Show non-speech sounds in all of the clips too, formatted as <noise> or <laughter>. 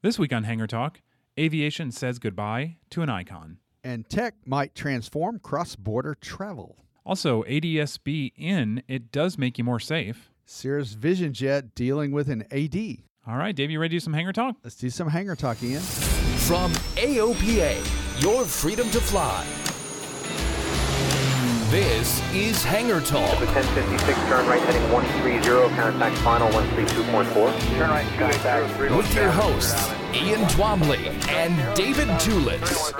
This week on Hangar Talk, aviation says goodbye to an icon. And tech might transform cross border travel. Also, ADSB in, it does make you more safe. Cirrus Vision Jet dealing with an AD. All right, Dave, you ready to do some Hangar Talk? Let's do some Hangar Talk, Ian. From AOPA, your freedom to fly. This is Hangar Talk. 1056, turn right heading 130, contact final 132.4. Turn right, contact With your hosts, Ian Twombly and David Tulis.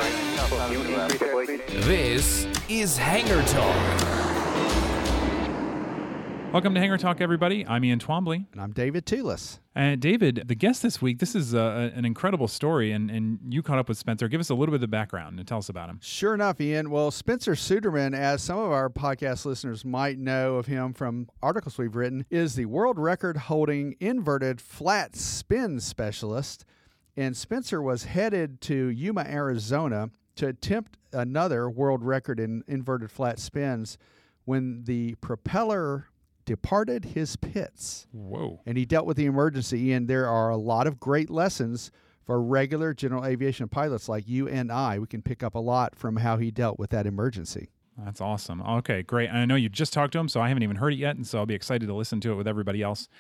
This is Hangar Talk. Welcome to Hangar Talk, everybody. I'm Ian Twombly. And I'm David Tulis. And David, the guest this week, this is uh, an incredible story, and, and you caught up with Spencer. Give us a little bit of the background and tell us about him. Sure enough, Ian. Well, Spencer Suderman, as some of our podcast listeners might know of him from articles we've written, is the world record holding inverted flat spin specialist. And Spencer was headed to Yuma, Arizona to attempt another world record in inverted flat spins when the propeller departed his Pitts. Whoa. And he dealt with the emergency. And there are a lot of great lessons for regular general aviation pilots like you and I. We can pick up a lot from how he dealt with that emergency. That's awesome. Okay, great. And I know you just talked to him, so I haven't even heard it yet. And so I'll be excited to listen to it with everybody else.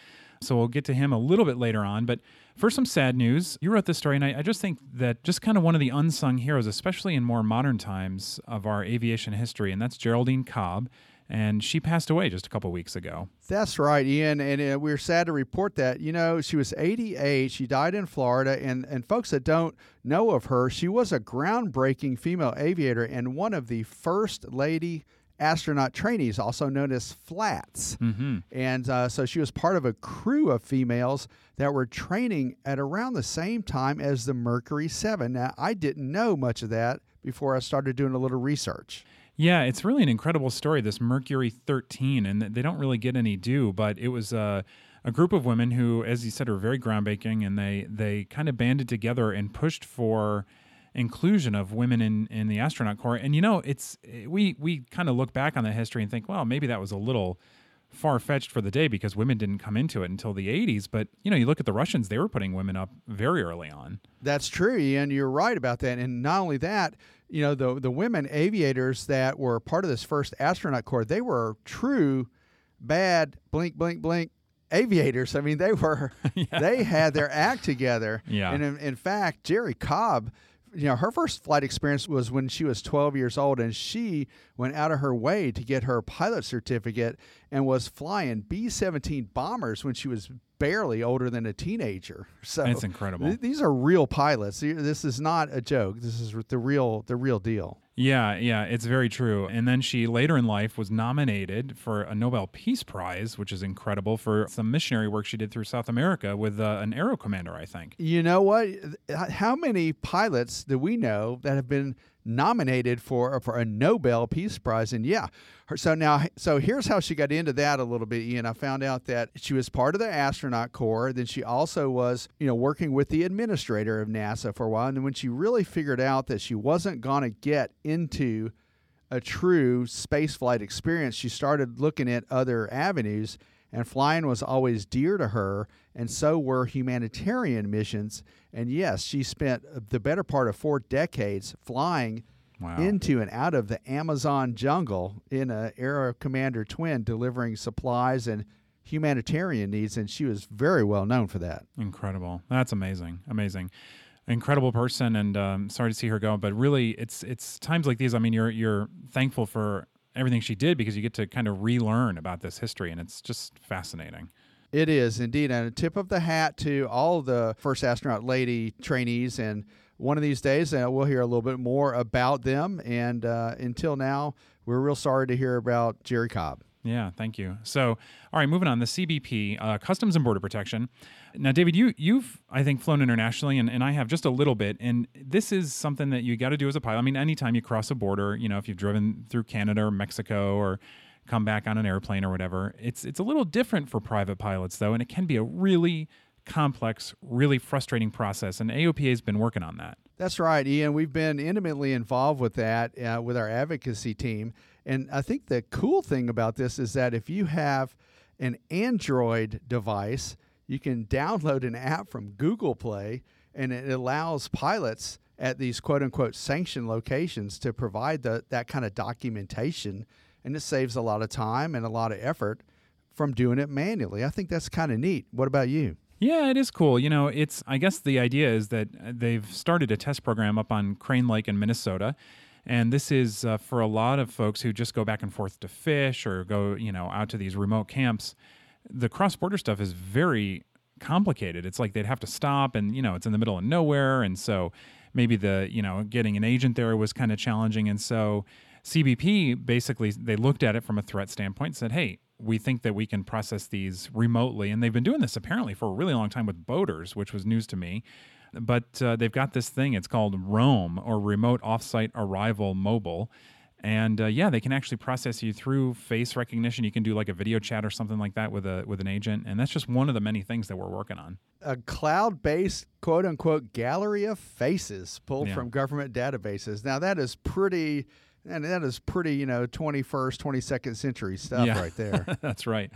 So we'll get to him a little bit later on. But for some sad news, you wrote this story, and I, I, just think that just kind of one of the unsung heroes, especially in more modern times of our aviation history, and that's Geraldine Cobb and she passed away just a couple weeks ago. That's right, Ian, and uh, we're sad to report that. You know, she was 88. She died in Florida, and and folks that don't know of her, she was a groundbreaking female aviator and one of the first lady astronaut trainees, also known as FLATs. Mm-hmm. And uh, so she was part of a crew of females that were training at around the same time as the Mercury 7. Now, I didn't know much of that before I started doing a little research. Yeah, it's really an incredible story, this Mercury 13, and they don't really get any due, but it was a, a group of women who, as you said, are very groundbreaking, and they, they kind of banded together and pushed for inclusion of women in, in the astronaut corps. And you know, it's eh, we we kind of look back on the history and think, well, maybe that was a little far fetched for the day because women didn't come into it until the 80s. But you know, you look at the Russians; they were putting women up very early on. That's true, and You're right about that. And not only that, you know, the the women aviators that were part of this first astronaut corps, they were true bad blink blink blink aviators. I mean, they were <laughs> Yeah. they had their act together. Yeah. And in, in fact, Jerrie Cobb, you know, her first flight experience was when she was 12 years old, and she went out of her way to get her pilot certificate and was flying B 17 bombers when she was barely older than a teenager. <laughs> So It's incredible. th- these are real pilots. This is not a joke. This is the real the real deal. Yeah, yeah, it's very true. And then she later in life was nominated for a Nobel Peace Prize, which is incredible for some missionary work she did through South America with uh, an aero commander, I think. You know what? How many pilots do we know that have been nominated for for a Nobel Peace Prize? And yeah, so now so here's how she got into that a little bit. Ian, I found out that she was part of the astronaut corps. Then she also was you know working with the administrator of NASA for a while. And then when she really figured out that she wasn't going to get into a true spaceflight experience, she started looking at other avenues, and flying was always dear to her, and so were humanitarian missions. And yes, she spent the better part of four decades flying Wow. into and out of the Amazon jungle in a Aero Commander twin, delivering supplies and humanitarian needs, and she was very well known for that. Incredible. That's amazing. Amazing. Incredible person, and um, sorry to see her go. But really, it's it's times like these. I mean, you're you're thankful for everything she did because you get to kind of relearn about this history, and it's just fascinating. It is indeed, and a tip of the hat to all the first astronaut lady trainees. And one of these days, uh, we'll hear a little bit more about them. And uh, until now, we're real sorry to hear about Jerrie Cobb. Yeah, thank you. So, all right, moving on. The CBP, uh, Customs and Border Protection. Now, David, you you've I think flown internationally, and, and I have just a little bit. And this is something that you got to do as a pilot. I mean, anytime you cross a border, you know, if you've driven through Canada or Mexico or come back on an airplane or whatever, it's it's a little different for private pilots though, and it can be a really complex, really frustrating process. And AOPA has been working on that. That's right, Ian. We've been intimately involved with that uh, with our advocacy team. And I think the cool thing about this is that if you have an Android device, you can download an app from Google Play, and it allows pilots at these quote unquote sanctioned locations to provide the, that kind of documentation. And it saves a lot of time and a lot of effort from doing it manually. I think that's kind of neat. What about you? Yeah, it is cool. You know, it's I guess the idea is that uh, they've started a test program up on Crane Lake in Minnesota. And this is uh, for a lot of folks who just go back and forth to fish or go, you know, out to these remote camps. The cross border stuff is very complicated. It's like they'd have to stop and, you know, it's in the middle of nowhere. And so maybe the, you know, getting an agent there was kind of challenging. And so CBP basically, they looked at it from a threat standpoint and said, hey, we think that we can process these remotely. And they've been doing this apparently for a really long time with boaters, which was news to me. But uh, they've got this thing, it's called ROAM or Remote Offsite Arrival Mobile. And uh, yeah, they can actually process you through face recognition. You can do like a video chat or something like that with a with an agent, and that's just one of the many things that we're working on. A cloud-based quote unquote gallery of faces pulled Yeah. from government databases. Now that is pretty and that is pretty, you know, 21st, 22nd century stuff Yeah. right there. <laughs> That's right.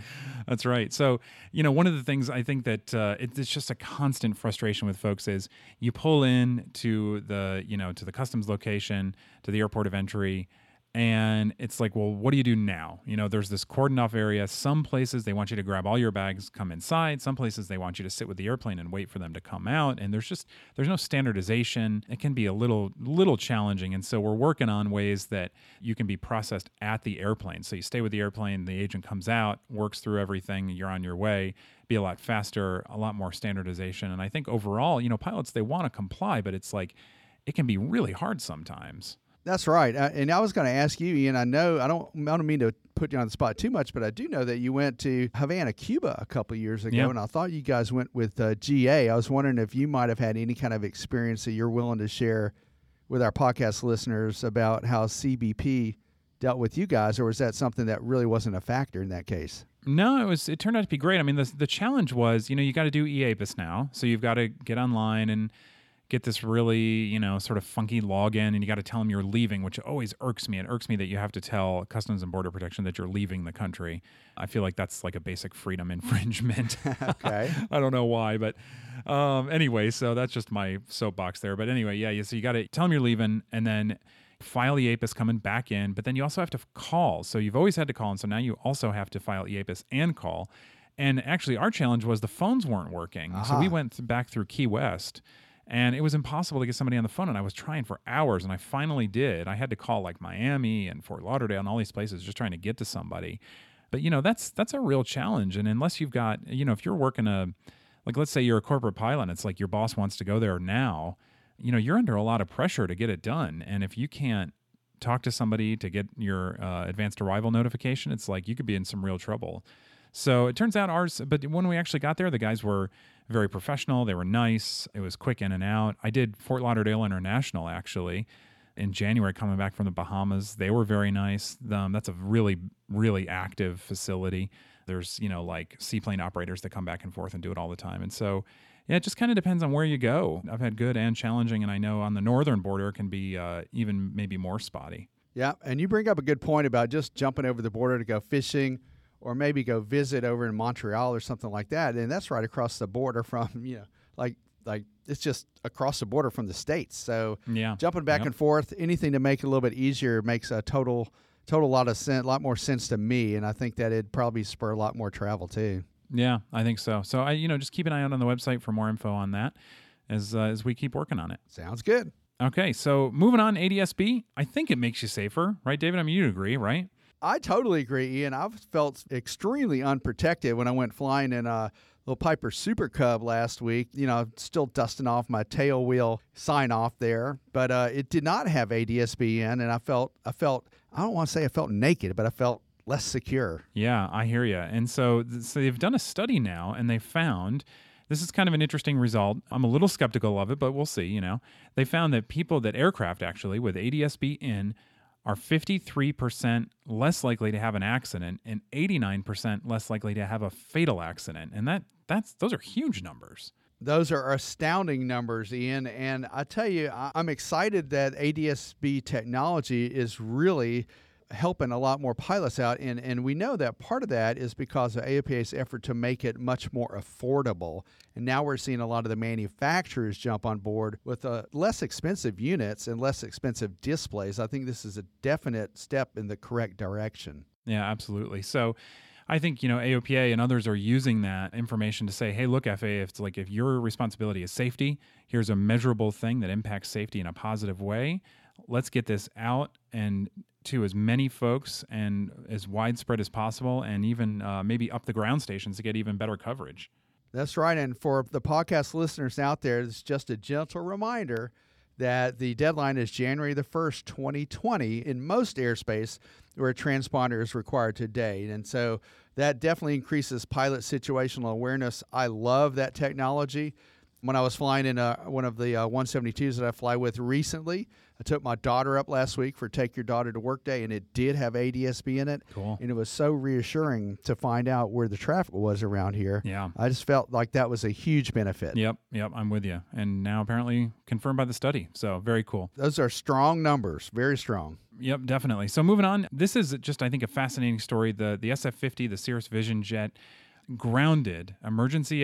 That's right. So, you know, one of the things I think that uh, it, it's just a constant frustration with folks is you pull in to the, you know, to the customs location, to the airport of entry, and it's like, well, what do you do now? You know, there's this cordoned off area. Some places they want you to grab all your bags, come inside. Some places they want you to sit with the airplane and wait for them to come out. And there's just there's no standardization. It can be a little little challenging. And so we're working on ways that you can be processed at the airplane. So you stay with the airplane, the agent comes out, works through everything, you're on your way. Be a lot faster, a lot more standardization. And I think overall, you know, pilots they want to comply, but it's like it can be really hard sometimes. That's right. Uh, and I was going to ask you, Ian. I know I don't. I don't mean to put you on the spot too much, but I do know that you went to Havana, Cuba, a couple of years ago, Yeah. and I thought you guys went with uh, GA. I was wondering if you might have had any kind of experience that you're willing to share with our podcast listeners about how CBP dealt with you guys, or was that something that really wasn't a factor in that case? No, it was. It turned out to be great. I mean, the the challenge was, you know, you got to do EAPIS now, so you've got to get online and get this really, you know, sort of funky login, and you got to tell them you're leaving, which always irks me. It irks me that you have to tell Customs and Border Protection that you're leaving the country. I feel like that's like a basic freedom <laughs> infringement. Okay. <laughs> I don't know why, but um, anyway, so that's just my soapbox there. But anyway, yeah, so you got to tell them you're leaving, and then file EAPIS coming back in, but then you also have to call. So you've always had to call, and so now you also have to file EAPIS and call. And actually, our challenge was the phones weren't working, so we went back through Key West. And it was impossible to get somebody on the phone, and I was trying for hours, and I finally did. I had to call like Miami and Fort Lauderdale and all these places, just trying to get to somebody. But you know, that's that's a real challenge. And unless you've got, you know, if you're working a, like let's say you're a corporate pilot, it's like your boss wants to go there now, you know, you're under a lot of pressure to get it done. And if you can't talk to somebody to get your uh, advanced arrival notification, it's like you could be in some real trouble. So it turns out ours, but when we actually got there, the guys were very professional. They were nice. It was quick in and out. I did Fort Lauderdale International actually in January coming back from the Bahamas. They were very nice. Um, that's a really, really active facility. There's, you know, like seaplane operators that come back and forth and do it all the time. And so, yeah, it just kind of depends on where you go. I've had good and challenging, and I know on the northern border it can be uh, even maybe more spotty. Yeah, and you bring up a good point about just jumping over the border to go fishing or maybe go visit over in Montreal or something like that. And that's right across the border from, <laughs> you know, like like it's just across the border from the states. So Yeah. jumping back Yep. and forth, anything to make it a little bit easier makes a total total lot of sense, a lot more sense to me, and I think that it'd probably spur a lot more travel too. Yeah, I think so. So I, you know, just keep an eye out on the website for more info on that as uh, as we keep working on it. Sounds good. Okay, so moving on, ADSB. I think it makes you safer, right, David? I mean, you agree, right? I totally agree, Ian. I've felt extremely unprotected when I went flying in a little Piper Super Cub last week. You know, still dusting off my tail wheel sign off there, but uh, it did not have ADSB in, and I felt I felt I don't want to say I felt naked, but I felt less secure. Yeah, I hear you. And so, so they've done a study now, and they found this is kind of an interesting result. I'm a little skeptical of it, but we'll see. You know, they found that people that aircraft actually with ADSB in are 53% less likely to have an accident and 89% less likely to have a fatal accident. And that that's those are huge numbers. Those are astounding numbers, Ian. And I tell you, I'm excited that ADSB technology is really helping a lot more pilots out. And, and we know that part of that is because of AOPA's effort to make it much more affordable. And now we're seeing a lot of the manufacturers jump on board with uh, less expensive units and less expensive displays. I think this is a definite step in the correct direction. Yeah, absolutely. So I think, you know, AOPA and others are using that information to say, hey, look, FAA, if it's like if your responsibility is safety, here's a measurable thing that impacts safety in a positive way. Let's get this out and to as many folks and as widespread as possible, and even uh, maybe up the ground stations to get even better coverage. That's right. And for the podcast listeners out there, it's just a gentle reminder that the deadline is January the 1st, 2020 in most airspace where a transponder is required today. And so that definitely increases pilot situational awareness. I love that technology. When I was flying in uh one of the uh, 172s that I fly with recently, I took my daughter up last week for Take Your Daughter to Work Day, and it did have ADSB in it. Cool. And it was so reassuring to find out where the traffic was around here. Yeah. I just felt like that was a huge benefit. Yep, yep, I'm with you. And now apparently confirmed by the study. So very cool. Those are strong numbers, very strong. Yep, definitely. So moving on, this is just I think a fascinating story. The the SF50, the Cirrus Vision jet, grounded, emergency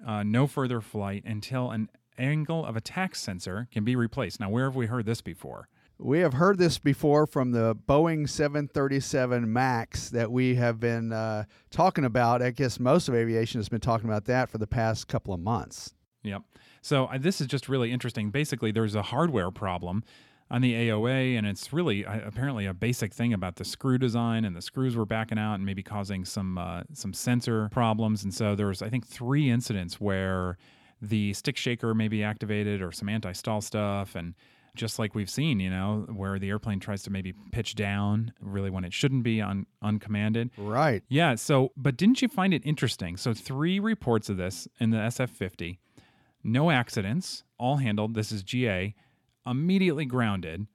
AD, uh, no further flight until an angle of attack sensor can be replaced. Now, where have we heard this before? We have heard this before from the Boeing 737 MAX that we have been uh, talking about. I guess most of aviation has been talking about that for the past couple of months. Yep. So uh, this is just really interesting. Basically, there's a hardware problem on the AOA, and it's really uh, apparently a basic thing about the screw design, and the screws were backing out and maybe causing some uh, some sensor problems. And so there was, I think, three incidents where the stick shaker may be activated or some anti-stall stuff, and just like we've seen, you know, where the airplane tries to maybe pitch down really when it shouldn't be on uncommanded. Right. Yeah. So, but didn't you find it interesting? So, three reports of this in the SF 50, no accidents, all handled. This is GA, immediately grounded.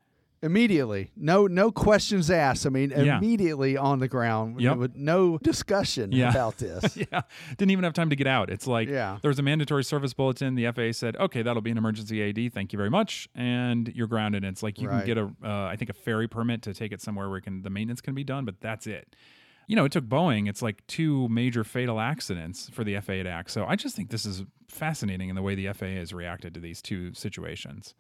Immediately. No no questions asked. I mean, Yeah. immediately on the ground Yep. with no discussion Yeah. about <laughs> this. yeah. Didn't even have time to get out. It's like Yeah. there was a mandatory service bulletin. The FAA said, okay, that'll be an emergency AD. Thank you very much. And you're grounded. And it's like you Right. can get a, uh, I think, a ferry permit to take it somewhere where it can, the maintenance can be done, but that's it. You know, it took Boeing, it's like two major fatal accidents for the FAA to act. So I just think this is fascinating in the way the FAA has reacted to these two situations.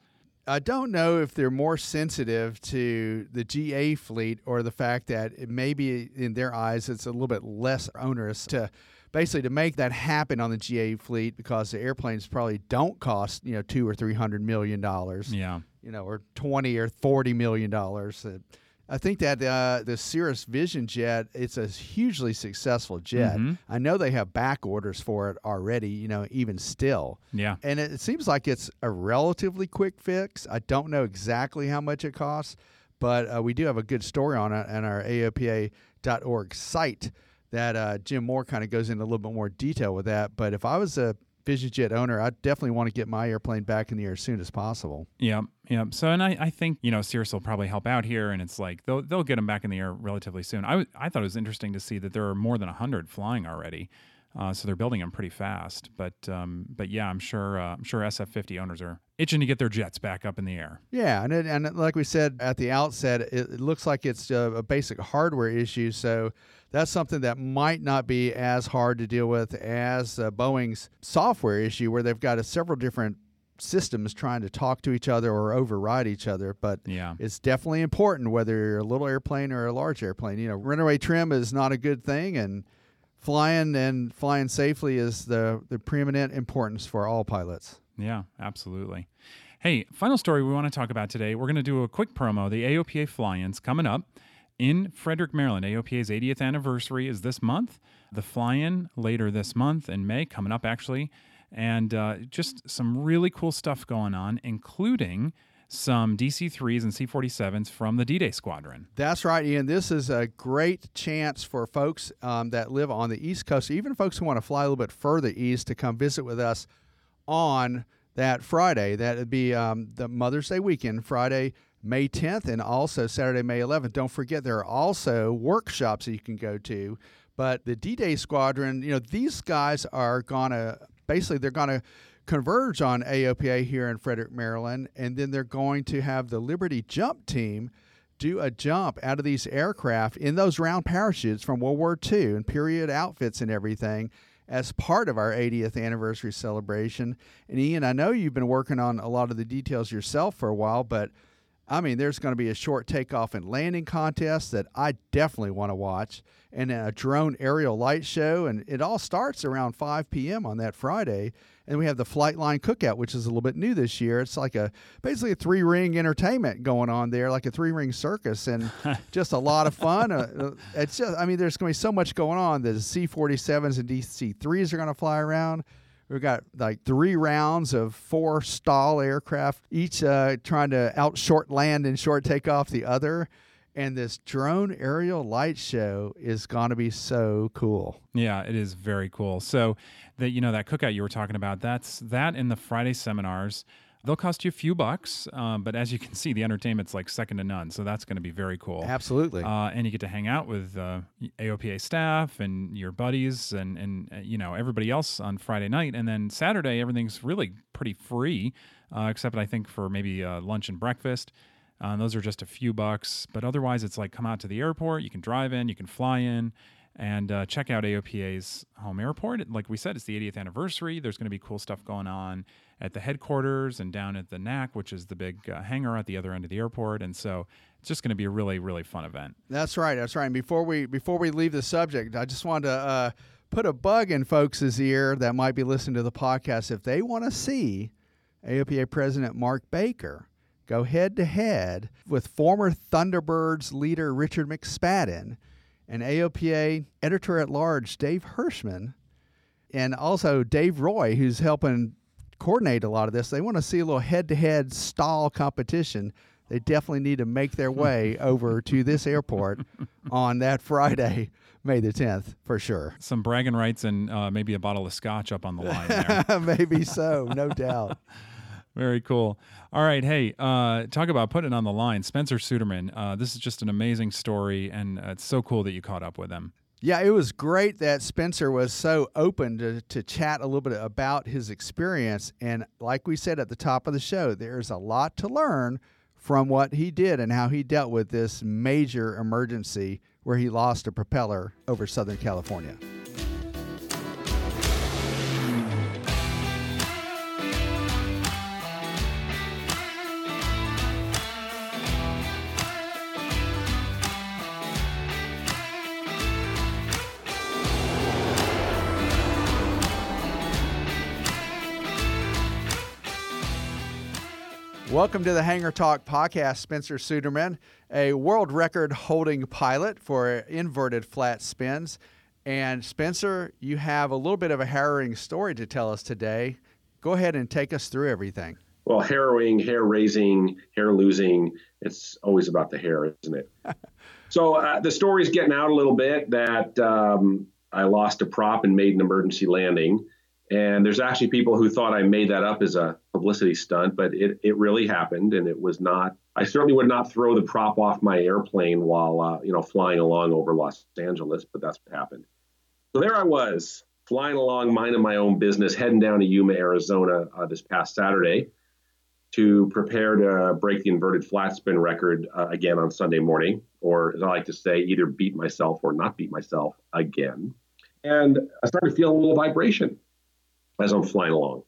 I don't know if they're more sensitive to the GA fleet or the fact that maybe in their eyes it's a little bit less onerous to basically to make that happen on the GA fleet because the airplanes probably don't cost you know two or three hundred million dollars, Yeah. you know, or twenty or forty million dollars. I think that uh, the Cirrus Vision jet it's a hugely successful jet. Mhm. I know they have back orders for it already. You know, even still. Yeah. And it, it seems like it's a relatively quick fix. I don't know exactly how much it costs, but uh, we do have a good story on it on our AOPA.org site that uh, Jim Moore kind of goes into a little bit more detail with that. But if I was a VisionJet owner, I definitely want to get my airplane back in the air as soon as possible. Yeah, yeah. So, and I, I think you know Cirrus will probably help out here, and it's like they'll they'll get them back in the air relatively soon. I, w- I thought it was interesting to see that there are more than hundred flying already. Uh, so they're building them pretty fast, but um, but yeah, I'm sure uh, I'm sure SF50 owners are itching to get their jets back up in the air. Yeah, and it, and like we said at the outset, it, it looks like it's a, a, basic hardware issue. So that's something that might not be as hard to deal with as uh, Boeing's software issue, where they've got a, several different systems trying to talk to each other or override each other. But yeah. it's definitely important whether you're a little airplane or a large airplane. You know, runaway trim is not a good thing, and flying and flying safely is the the preeminent importance for all pilots. Yeah, absolutely. Hey, final story we want to talk about today. We're going to do a quick promo. The AOPA fly-ins coming up in Frederick, Maryland. AOPA's 80th anniversary is this month. The fly-in later this month in May, coming up actually, and uh, just some really cool stuff going on, including some DC 3s and C 47s from the D Day Squadron. That's right, Ian. This is a great chance for folks um, that live on the East Coast, even folks who want to fly a little bit further east, to come visit with us on that Friday. That would be um, the Mother's Day weekend, Friday, May 10th, and also Saturday, May 11th. Don't forget, there are also workshops that you can go to. But the D Day Squadron, you know, these guys are going to basically, they're going to converge on AOPA here in Frederick, Maryland, and then they're going to have the Liberty Jump Team do a jump out of these aircraft in those round parachutes from World War II and period outfits and everything as part of our 80th anniversary celebration. And Ian, I know you've been working on a lot of the details yourself for a while, but I mean, there's going to be a short takeoff and landing contest that I definitely want to watch, and a drone aerial light show. And it all starts around 5 p.m. on that Friday. And we have the Flightline Cookout, which is a little bit new this year. It's like a basically a three ring entertainment going on there, like a three ring circus, and <laughs> just a lot of fun. Uh, uh, it's just, I mean, there's going to be so much going on. The C 47s and DC 3s are going to fly around. We've got like three rounds of four STOL aircraft, each uh, trying to out short land and short take off the other. And this drone aerial light show is going to be so cool. Yeah, it is very cool. So that you know that cookout you were talking about, that's that in the Friday seminars. They'll cost you a few bucks, um, but as you can see, the entertainment's like second to none. So that's going to be very cool. Absolutely. Uh, and you get to hang out with uh, AOPA staff and your buddies and and uh, you know everybody else on Friday night, and then Saturday everything's really pretty free, uh, except I think for maybe uh, lunch and breakfast. Uh, those are just a few bucks, but otherwise it's like come out to the airport. You can drive in, you can fly in and uh, check out AOPA's home airport. Like we said, it's the 80th anniversary. There's going to be cool stuff going on at the headquarters and down at the NAC, which is the big uh, hangar at the other end of the airport. And so it's just going to be a really, really fun event. That's right. That's right. And before we before we leave the subject, I just wanted to uh, put a bug in folks' ear that might be listening to the podcast. If they want to see AOPA President Mark Baker go head to head with former Thunderbirds leader Richard McSpadden and AOPA editor at large Dave Hirschman, and also Dave Roy, who's helping coordinate a lot of this. They want to see a little head to head STOL competition. They definitely need to make their <laughs> way over to this airport on that Friday, May the 10th, for sure. Some bragging rights and uh, maybe a bottle of scotch up on the line there. <laughs> maybe so, no doubt. <laughs> Very cool. All right. Hey, uh, talk about putting on the line. Spencer Suderman. Uh, this is just an amazing story, and uh, it's so cool that you caught up with him. Yeah, it was great that Spencer was so open to, to chat a little bit about his experience. And like we said at the top of the show, there's a lot to learn from what he did and how he dealt with this major emergency where he lost a propeller over Southern California. Welcome to the Hangar Talk podcast, Spencer Suderman, a world record holding pilot for inverted flat spins. And Spencer, you have a little bit of a harrowing story to tell us today. Go ahead and take us through everything. Well, harrowing, hair raising, hair losing, it's always about the hair, isn't it? <laughs> so uh, the story's getting out a little bit that um, I lost a prop and made an emergency landing. And there's actually people who thought I made that up as a publicity stunt, but it, it really happened. And it was not, I certainly would not throw the prop off my airplane while, uh, you know, flying along over Los Angeles, but that's what happened. So there I was flying along, minding my own business, heading down to Yuma, Arizona uh, this past Saturday to prepare to break the inverted flat spin record uh, again on Sunday morning, or as I like to say, either beat myself or not beat myself again. And I started feeling a little vibration as I'm flying along.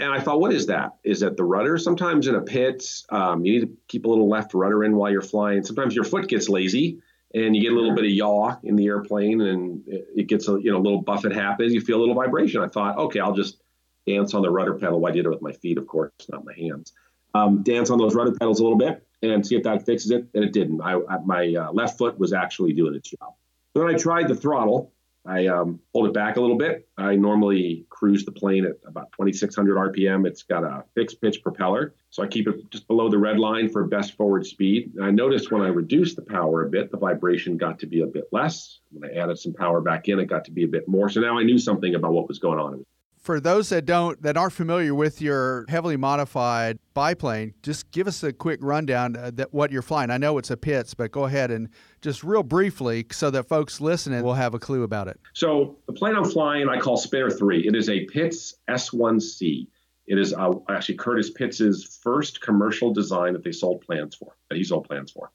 And I thought, what is that? Is that the rudder? Sometimes in a Pitts, um, you need to keep a little left rudder in while you're flying. Sometimes your foot gets lazy and you get a little bit of yaw in the airplane and it gets a you know little buffet happens. You feel a little vibration. I thought, okay, I'll just dance on the rudder pedal. I did it with my feet, of course, not my hands um, dance on those rudder pedals a little bit and see if that fixes it. And it didn't. I, I my uh, left foot was actually doing its job. So then I tried the throttle. I um, pulled it back a little bit. I normally cruise the plane at about 2,600 RPM. It's got a fixed pitch propeller, so I keep it just below the red line for best forward speed. And I noticed when I reduced the power a bit, the vibration got to be a bit less. When I added some power back in, it got to be a bit more. So now I knew something about what was going on. For those that don't that aren't familiar with your heavily modified biplane, just give us a quick rundown uh, that what you're flying. I know it's a Pitts, but go ahead and just real briefly so that folks listening will have a clue about it. So the plane I'm flying, I call Spinner Three. It is a Pitts S1C. It is uh, actually Curtis Pitts's first commercial design that they sold plans for, that he sold plans for.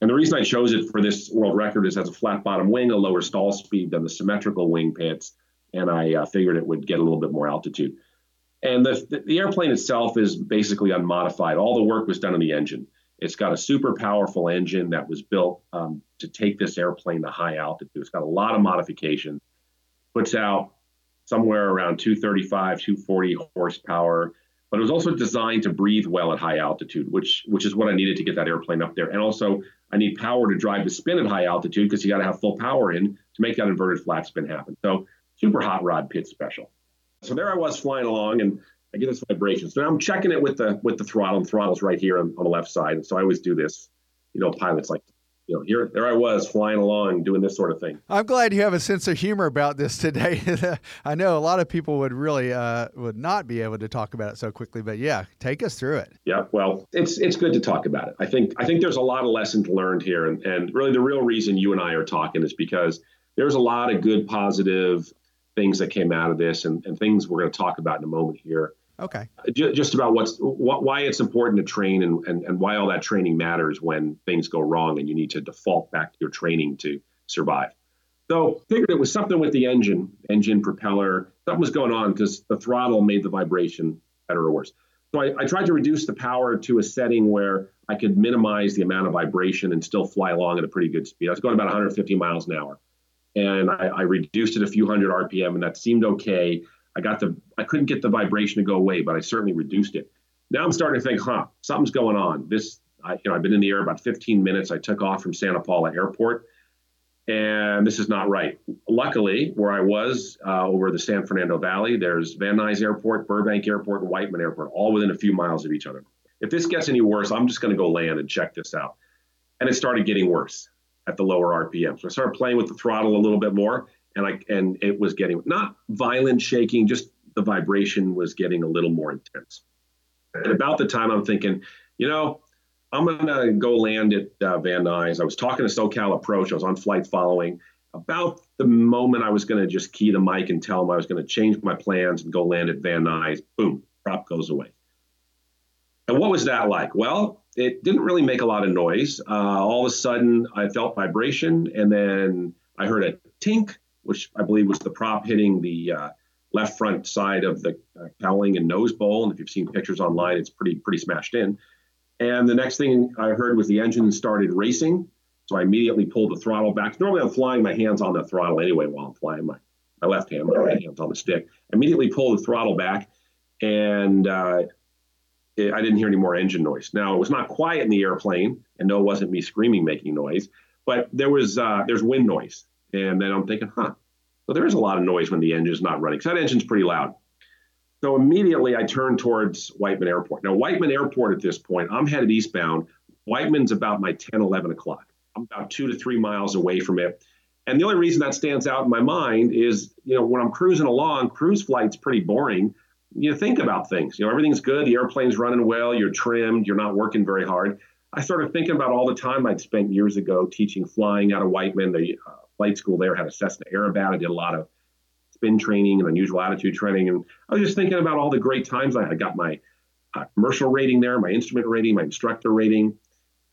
And the reason I chose it for this world record is as a flat bottom wing, a lower stall speed than the symmetrical wing Pitts and I uh, figured it would get a little bit more altitude. And the, the airplane itself is basically unmodified. All the work was done in the engine. It's got a super powerful engine that was built um, to take this airplane to high altitude. It's got a lot of modifications. Puts out somewhere around 235, 240 horsepower, but it was also designed to breathe well at high altitude, which which is what I needed to get that airplane up there. And also, I need power to drive the spin at high altitude because you got to have full power in to make that inverted flat spin happen. So super hot rod Pitts special. So there I was flying along and I get this vibration. So now I'm checking it with the with the throttle. And throttle's right here on, on the left side. And so I always do this. You know, pilots like you know, here there I was flying along doing this sort of thing. I'm glad you have a sense of humor about this today. <laughs> I know a lot of people would really uh, would not be able to talk about it so quickly, but yeah, take us through it. Yeah, well, it's it's good to talk about it. I think I think there's a lot of lessons learned here, and and really the real reason you and I are talking is because there's a lot of good positive things that came out of this and, and things we're going to talk about in a moment here. Okay. Just about what's what, why it's important to train and, and, and why all that training matters when things go wrong and you need to default back to your training to survive. So figured it was something with the engine, engine propeller, something was going on because the throttle made the vibration better or worse. So I, I, tried to reduce the power to a setting where I could minimize the amount of vibration and still fly along at a pretty good speed. I was going about 150 miles an hour and I, I, reduced it a few hundred RPM, and that seemed okay. I got the I couldn't get the vibration to go away, but I certainly reduced it. Now I'm starting to think, huh, something's going on. This, I, you know, I've been in the air about 15 minutes. I took off from Santa Paula Airport, and this is not right. Luckily, where I was uh, over the San Fernando Valley, there's Van Nuys Airport, Burbank Airport, and Whiteman Airport, all within a few miles of each other. If this gets any worse, I'm just going to go land and check this out. And it started getting worse at the lower RPM. So I started playing with the throttle a little bit more, and I and it was getting not violent shaking, just the vibration was getting a little more intense. And about the time I'm thinking, you know, I'm gonna go land at uh, Van Nuys. I was talking to SoCal Approach. I was on flight following. About the moment I was to just key the mic and tell them I was to change my plans and go land at Van Nuys, boom, prop goes away. And what was that like? Well, it didn't really make a lot of noise. Uh, all of a sudden, I felt vibration, and then I heard a tink, which I believe was the prop hitting the uh, left front side of the uh, cowling and nose bowl. And if you've seen pictures online, it's pretty pretty smashed in. And the next thing I heard was the engine started racing. So I immediately pulled the throttle back. Normally, I'm flying my hands on the throttle anyway while I'm flying my, my left hand, my right hand's on the stick. I immediately pulled the throttle back, and uh, I didn't hear any more engine noise. Now it was not quiet in the airplane, and no, it wasn't me screaming making noise, but there was uh, there's wind noise, and then I'm thinking, huh, so there is a lot of noise when the engine's not running. So that engine's pretty loud. So immediately I turned towards Whiteman Airport. Now Whiteman Airport at this point, I'm headed eastbound. Whiteman's about my 10, 11 o'clock. I'm about two to three miles away from it. And the only reason that stands out in my mind is, you know, when I'm cruising along, cruise flight's pretty boring you think about things. You know, everything's good. The airplane's running well. You're trimmed. You're not working very hard. I started thinking about all the time I'd spent years ago teaching flying out of Whiteman. The uh, flight school there had a Cessna Aerobat. I did a lot of spin training and unusual attitude training. And I was just thinking about all the great times I, had. I got my uh, commercial rating there, my instrument rating, my instructor rating,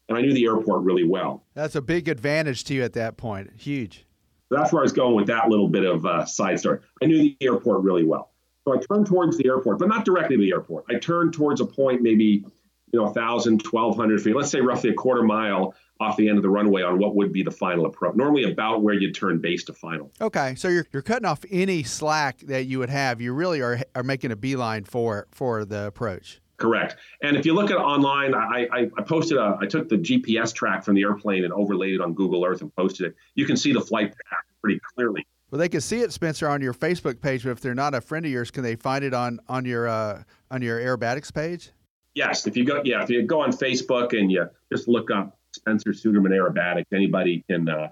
and I knew the airport really well. That's a big advantage to you at that point. Huge. that's where I was going with that little bit of uh, side story. I knew the airport really well. So I turned towards the airport, but not directly to the airport. I turned towards a point maybe, you know, 1,000, 1,200 feet, let's say roughly a quarter mile off the end of the runway on what would be the final approach. Normally about where you'd turn base to final. Okay, so you're, you're cutting off any slack that you would have. You really are, are making a beeline for for the approach. Correct. And if you look at online, I, I, I posted a, I took the GPS track from the airplane and overlaid it on Google Earth and posted it. You can see the flight path pretty clearly. Well, they can see it, Spencer, on your Facebook page. But if they're not a friend of yours, can they find it on on your uh, on your aerobatics page? Yes, if you go, yeah, if you go on Facebook and you just look up Spencer Suderman Aerobatics, anybody can uh,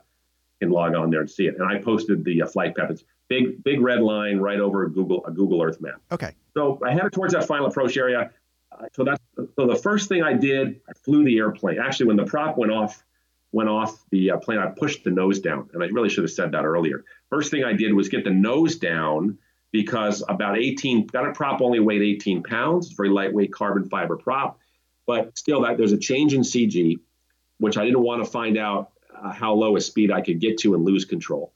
can log on there and see it. And I posted the uh, flight path. It's big, big red line right over Google a Google Earth map. Okay. So I headed towards that final approach area. Uh, so that's so the first thing I did, I flew the airplane. Actually, when the prop went off, went off the uh, plane, I pushed the nose down, and I really should have said that earlier. First thing I did was get the nose down because about 18 that prop only weighed 18 pounds. Very lightweight carbon fiber prop, but still that there's a change in CG, which I didn't want to find out uh, how low a speed I could get to and lose control.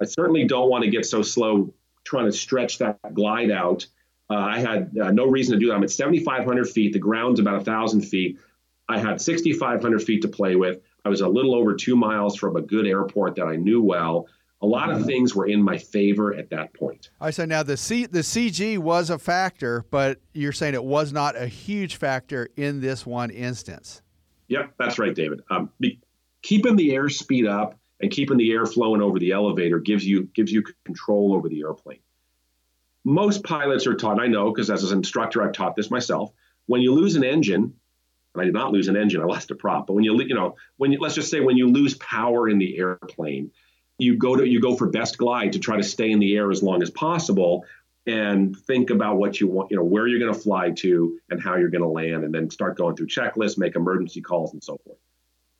I certainly don't want to get so slow trying to stretch that glide out. Uh, I had uh, no reason to do that. I'm at 7,500 feet. The ground's about 1,000 feet. I had 6,500 feet to play with. I was a little over two miles from a good airport that I knew well. A lot of things were in my favor at that point. All right, so now the C, the CG was a factor, but you're saying it was not a huge factor in this one instance. Yep, that's right, David. Um, be, keeping the airspeed up and keeping the air flowing over the elevator gives you gives you control over the airplane. Most pilots are taught, I know, because as an instructor, I've taught this myself. When you lose an engine, and I did not lose an engine, I lost a prop. But when you, you know, when you, let's just say when you lose power in the airplane, you go to you go for best glide to try to stay in the air as long as possible and think about what you want, you know, where you're going to fly to and how you're going to land, and then start going through checklists, make emergency calls, and so forth.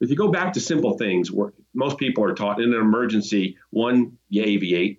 If you go back to simple things, where most people are taught in an emergency, one, you aviate,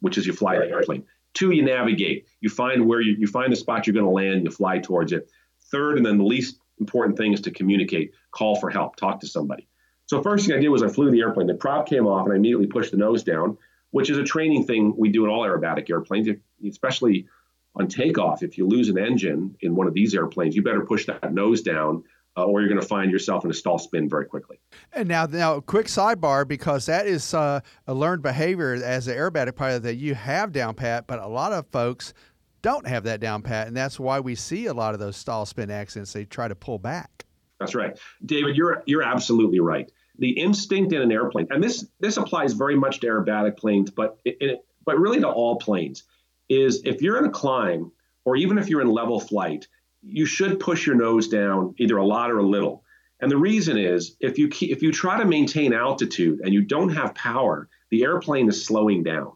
which is you fly the airplane. Two, you navigate. You find where you, you find the spot you're going to land, you fly towards it. Third, and then the least important thing is to communicate, call for help, talk to somebody. So first thing I did was I flew the airplane. The prop came off, and I immediately pushed the nose down, which is a training thing we do in all aerobatic airplanes, especially on takeoff. If you lose an engine in one of these airplanes, you better push that nose down, uh, or you're going to find yourself in a stall spin very quickly. And now, now, quick sidebar because that is uh, a learned behavior as an aerobatic pilot that you have down pat, but a lot of folks don't have that down pat, and that's why we see a lot of those stall spin accidents. They try to pull back. That's right, David. You're you're absolutely right. The instinct in an airplane, and this this applies very much to aerobatic planes, but it, it, but really to all planes, is if you're in a climb or even if you're in level flight, you should push your nose down either a lot or a little. And the reason is if you keep, if you try to maintain altitude and you don't have power, the airplane is slowing down.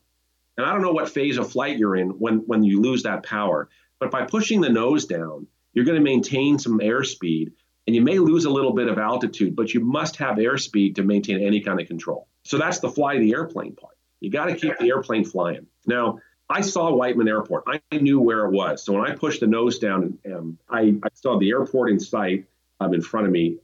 And I don't know what phase of flight you're in when when you lose that power, but by pushing the nose down, you're going to maintain some airspeed and you may lose a little bit of altitude, but you must have airspeed to maintain any kind of control. So that's the fly the airplane part. You got to keep the airplane flying. Now, I saw Whiteman Airport. I knew where it was. So when I pushed the nose down, um, I, I, saw the airport in sight um, in front of me,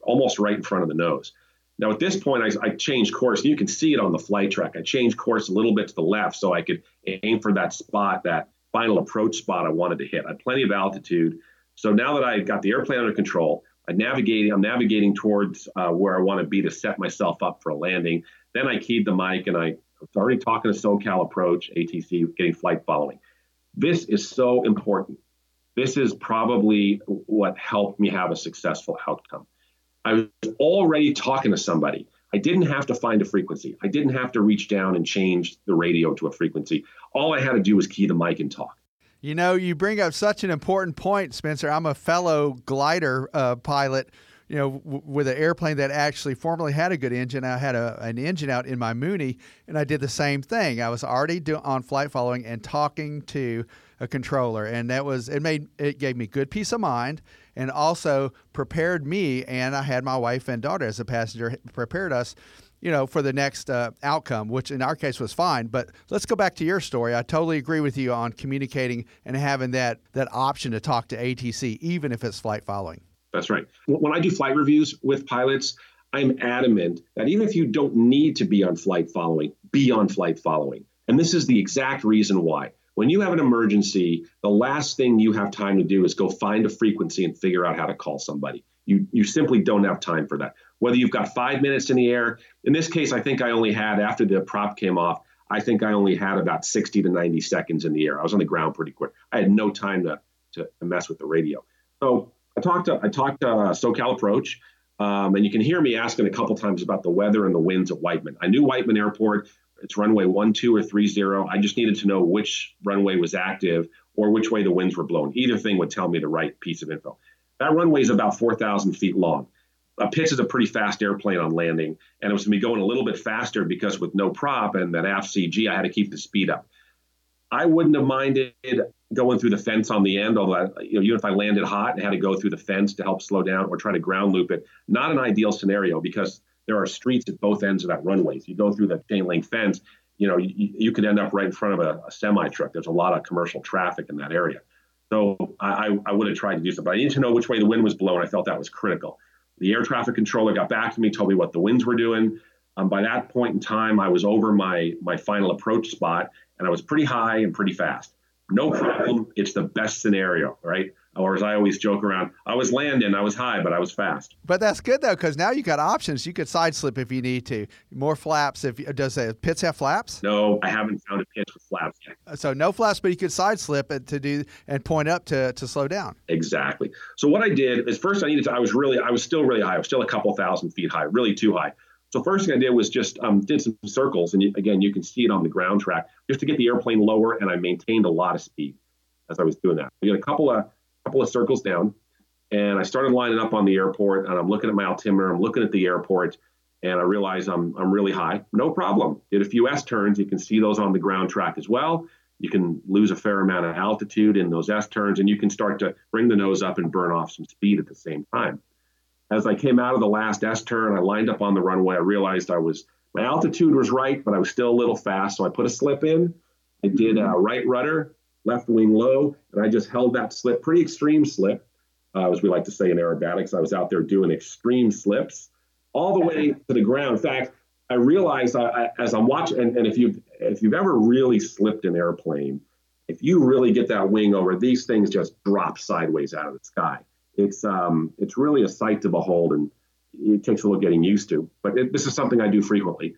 almost right in front of the nose. Now, at this point, I, I changed course. You can see it on the flight track. I changed course a little bit to the left so I could aim for that spot, that final approach spot I wanted to hit. I had plenty of altitude. So now that I got the airplane under control, I navigating, I'm navigating towards uh, where I want to be to set myself up for a landing. Then I keyed the mic and I was already talking to SoCal Approach, ATC, getting flight following. This is so important. This is probably what helped me have a successful outcome. I was already talking to somebody. I didn't have to find a frequency. I didn't have to reach down and change the radio to a frequency. All I had to do was key the mic and talk. You know, you bring up such an important point, Spencer. I'm a fellow glider uh, pilot, you know, w- with an airplane that actually formerly had a good engine. I had a, an engine out in my Mooney, and I did the same thing. I was already do- on flight following and talking to a controller, and that was it. Made it gave me good peace of mind, and also prepared me. And I had my wife and daughter as a passenger, prepared us you know, for the next uh, outcome, which in our case was fine. But let's go back to your story. I totally agree with you on communicating and having that that option to talk to ATC, even if it's flight following. That's right. When I do flight reviews with pilots, I'm adamant that even if you don't need to be on flight following, be on flight following. And this is the exact reason why. When you have an emergency, the last thing you have time to do is go find a frequency and figure out how to call somebody. You, you simply don't have time for that. Whether you've got five minutes in the air, in this case, I think I only had, after the prop came off, I think I only had about 60 to 90 seconds in the air. I was on the ground pretty quick. I had no time to, to, to mess with the radio. So I talked to, I talked to uh, SoCal Approach. Um, and you can hear me asking a couple times about the weather and the winds at Whiteman. I knew Whiteman Airport, it's runway one, two, or three zero. I just needed to know which runway was active or which way the winds were blowing. Either thing would tell me the right piece of info. That runway is about 4,000 feet long. Uh, a Pitts is a pretty fast airplane on landing, and it was going to be going a little bit faster because with no prop and that aft CG, I had to keep the speed up. I wouldn't have minded going through the fence on the end, although you know, even if I landed hot and had to go through the fence to help slow down or try to ground loop it, not an ideal scenario because there are streets at both ends of that runway. If you go through the chain link fence, you know, you, you could end up right in front of a, a semi truck. There's a lot of commercial traffic in that area. So I, I would have tried to do something. But I needed to know which way the wind was blowing. I felt that was critical. The air traffic controller got back to me, told me what the winds were doing. Um, by that point in time, I was over my my final approach spot, and I was pretty high and pretty fast no problem. It's the best scenario, right? Or as I always joke around, I was landing, I was high, but I was fast. But that's good though, because now you got options. You could side slip if you need to. More flaps. If does the Pitts have flaps? No, I haven't found a Pitts with flaps yet. Uh, so no flaps, but you could side slip to do and point up to to slow down. Exactly. So what I did is first I needed to. I was really, I was still really high. I was still a couple thousand feet high, really too high. So first thing I did was just um, did some circles, and again, you can see it on the ground track, just to get the airplane lower, and I maintained a lot of speed as I was doing that. I did a couple of couple of circles down, and I started lining up on the airport, and I'm looking at my altimeter, I'm looking at the airport, and I realize I'm I'm really high. No problem. Did a few S turns. You can see those on the ground track as well. You can lose a fair amount of altitude in those S turns, and you can start to bring the nose up and burn off some speed at the same time as I came out of the last S turn, I lined up on the runway. I realized I was my altitude was right, but I was still a little fast. So I put a slip in. I did a right rudder, left wing low, and I just held that slip, pretty extreme slip, uh, as we like to say in aerobatics. I was out there doing extreme slips all the way to the ground. In fact, I realized I, I, as I'm watching, and, and if you if you've ever really slipped an airplane, if you really get that wing over, these things just drop sideways out of the sky it's um, it's really a sight to behold, and it takes a little getting used to. But it, this is something I do frequently.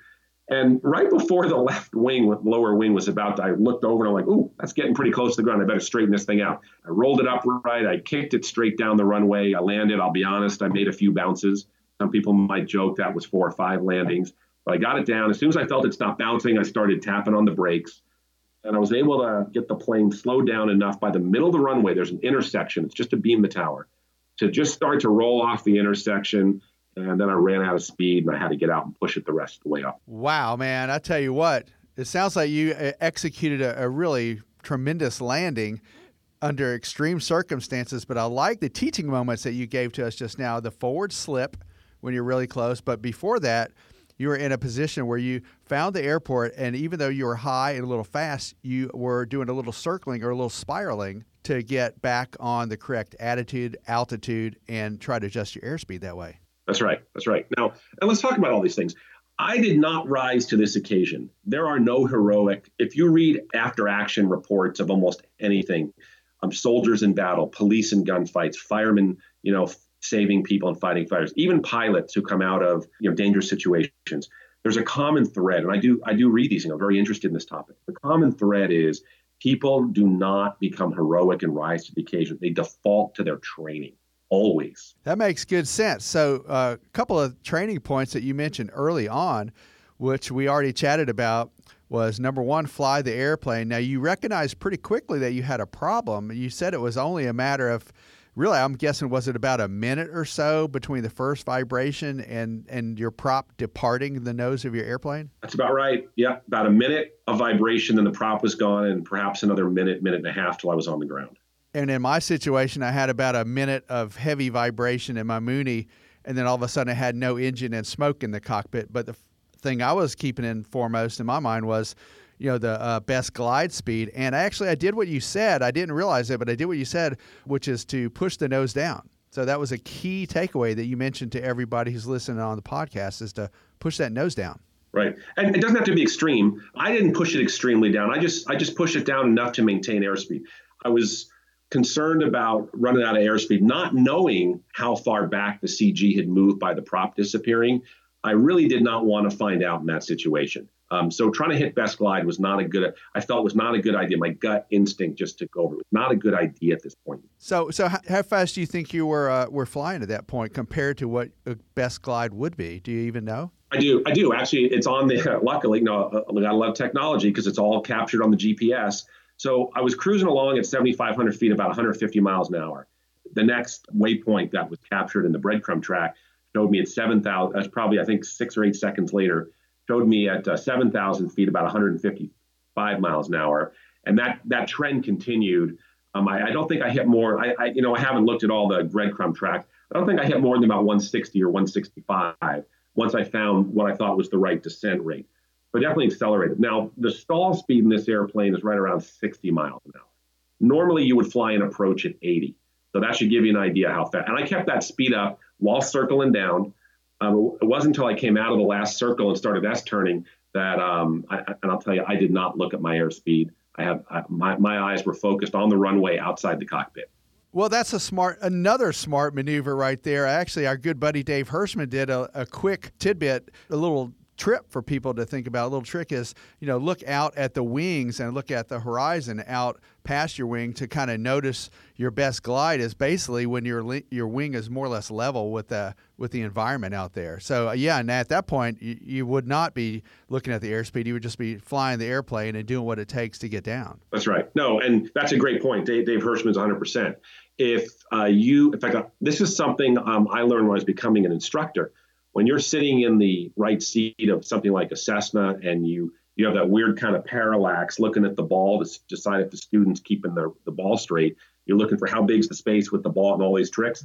And right before the left wing, lower wing was about, to, I looked over and I'm like, "Ooh, that's getting pretty close to the ground. I better straighten this thing out." I rolled it up right. I kicked it straight down the runway. I landed. I'll be honest, I made a few bounces. Some people might joke that was four or five landings, but I got it down. As soon as I felt it stop bouncing, I started tapping on the brakes and I was able to get the plane slowed down enough by the middle of the runway. There's an intersection. It's just a beam the tower to just start to roll off the intersection. And then I ran out of speed and I had to get out and push it the rest of the way up. Wow, man. I tell you what, it sounds like you uh, executed a, a really tremendous landing under extreme circumstances. But I like the teaching moments that you gave to us just now the forward slip when you're really close. But before that, you were in a position where you found the airport, and even though you were high and a little fast, you were doing a little circling or a little spiraling to get back on the correct attitude, altitude, and try to adjust your airspeed that way. That's right. That's right. Now, and let's talk about all these things. I did not rise to this occasion. There are no heroic. If you read after action reports of almost anything, um, soldiers in battle, police in gunfights, firemen, you know, saving people and fighting fires, even pilots who come out of you know dangerous situations. There's a common thread, and I do I do read these, and I'm very interested in this topic. The common thread is people do not become heroic and rise to the occasion. They default to their training always. That makes good sense. So, a uh, couple of training points that you mentioned early on, which we already chatted about, was number one, fly the airplane. Now, you recognized pretty quickly that you had a problem. You said it was only a matter of really, I'm guessing, was it about a minute or so between the first vibration and and your prop departing the nose of your airplane? That's about right. Yeah, about a minute of vibration, then the prop was gone, and perhaps another minute, minute and a half till I was on the ground. And in my situation, I had about a minute of heavy vibration in my Mooney, and then all of a sudden I had no engine and smoke in the cockpit. But the thing I was keeping in foremost in my mind was, you know, the uh, best glide speed. And actually, I did what you said. I didn't realize it, but I did what you said, which is to push the nose down. So that was a key takeaway that you mentioned to everybody who's listening on the podcast is to push that nose down. Right. And it doesn't have to be extreme. I didn't push it extremely down. I just I just pushed it down enough to maintain airspeed. I was concerned about running out of airspeed, not knowing how far back the CG had moved by the prop disappearing. I really did not want to find out in that situation. Um, so trying to hit best glide was not a good. I felt was not a good idea. My gut instinct just took over. It was not a good idea at this point. So, so how, how fast do you think you were uh, were flying at that point compared to what a best glide would be? Do you even know? I do. I do actually. It's on the. <laughs> Luckily, no, uh, I love technology because it's all captured on the GPS. So I was cruising along at 7,500 feet, about 150 miles an hour. The next waypoint that was captured in the breadcrumb track showed me at 7,000. That's probably I think six or eight seconds later showed me at uh, 7,000 feet about 155 miles an hour, and that that trend continued. Um, I, I, don't think I hit more. I, I, you know I haven't looked at all the breadcrumb tracks. I don't think I hit more than about 160 or 165 once I found what I thought was the right descent rate. But definitely accelerated. Now the stall speed in this airplane is right around 60 miles an hour. Normally you would fly an approach at 80. So that should give you an idea how fast. And I kept that speed up while circling down. Um, it wasn't until I came out of the last circle and started S turning that, um, I, and I'll tell you, I did not look at my airspeed. I have I, my my eyes were focused on the runway outside the cockpit. Well, that's a smart, another smart maneuver right there. Actually, our good buddy Dave Hirschman did a, a quick tidbit, a little trip for people to think about. A little trick is, you know, look out at the wings and look at the horizon out past your wing to kind of notice your best glide is basically when your your wing is more or less level with the with the environment out there. So uh, yeah, and at that point you, you would not be looking at the airspeed. You would just be flying the airplane and doing what it takes to get down. That's right. No, and that's a great point. Dave, Dave Hirschman's 100. percent If uh, you, in fact, uh, this is something um, I learned when I was becoming an instructor when you're sitting in the right seat of something like a Cessna and you you have that weird kind of parallax looking at the ball to decide if the student's keeping the, the ball straight. You're looking for how big's the space with the ball and all these tricks.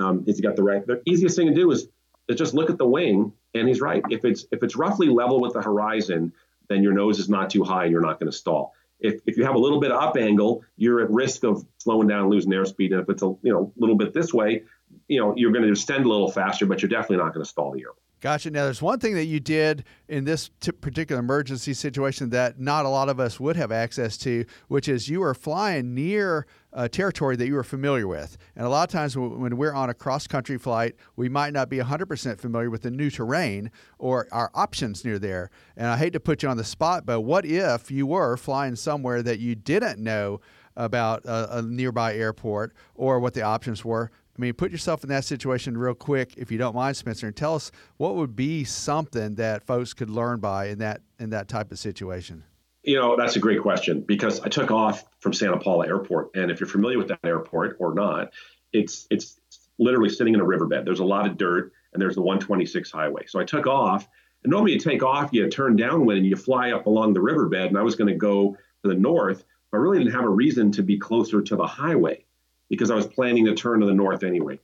Um, you got the right, the easiest thing to do is, is just look at the wing, and he's right. If it's if it's roughly level with the horizon, then your nose is not too high, and you're not going to stall. If, if you have a little bit of up angle, you're at risk of slowing down and losing airspeed. And if it's a you know little bit this way, you know, you're going to extend a little faster, but you're definitely not going to stall the airplane. Gotcha. Now, there's one thing that you did in this t- particular emergency situation that not a lot of us would have access to, which is you were flying near a territory that you were familiar with. And a lot of times when we're on a cross country flight, we might not be 100% familiar with the new terrain or our options near there. And I hate to put you on the spot, but what if you were flying somewhere that you didn't know? about a, a, nearby airport or what the options were. I mean, put yourself in that situation real quick, if you don't mind, Spencer, and tell us what would be something that folks could learn by in that in that type of situation. You know, that's a great question because I took off from Santa Paula Airport, and if you're familiar with that airport or not, it's it's literally sitting in a riverbed. There's a lot of dirt, and there's the 126 highway. So I took off, and normally you take off, you turn downwind, and you fly up along the riverbed. And I was going to go to the north, but I really didn't have a reason to be closer to the highway because I was planning to turn to the north anyway.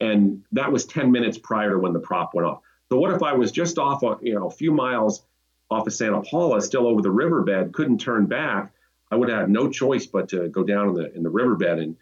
And that was 10 minutes prior to when the prop went off. So what if I was just off, a, you know, a few miles off of Santa Paula, still over the riverbed, couldn't turn back? I would have had no choice but to go down in the in the riverbed and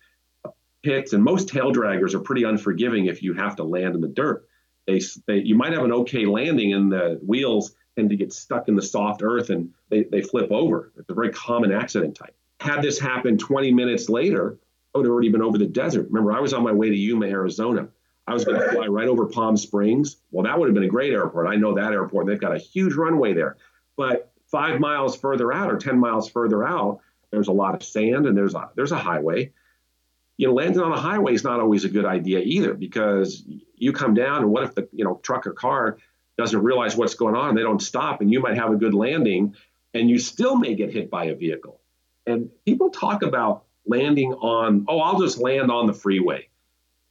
uh, Pitts. And most tail draggers are pretty unforgiving if you have to land in the dirt. They, they you might have an okay landing, and the wheels tend to get stuck in the soft earth and they, they flip over. It's a very common accident type. Had this happen 20 minutes later, I would have already been over the desert. Remember, I was on my way to Yuma, Arizona. I was going to fly right over Palm Springs. Well, that would have been a great airport. I know that airport. They've got a huge runway there. But five miles further out or 10 miles further out, there's a lot of sand and there's a, there's a highway. You know, landing on a highway is not always a good idea either because you come down and what if the you know truck or car doesn't realize what's going on and they don't stop and you might have a good landing and you still may get hit by a vehicle. And people talk about landing on, oh, I'll just land on the freeway.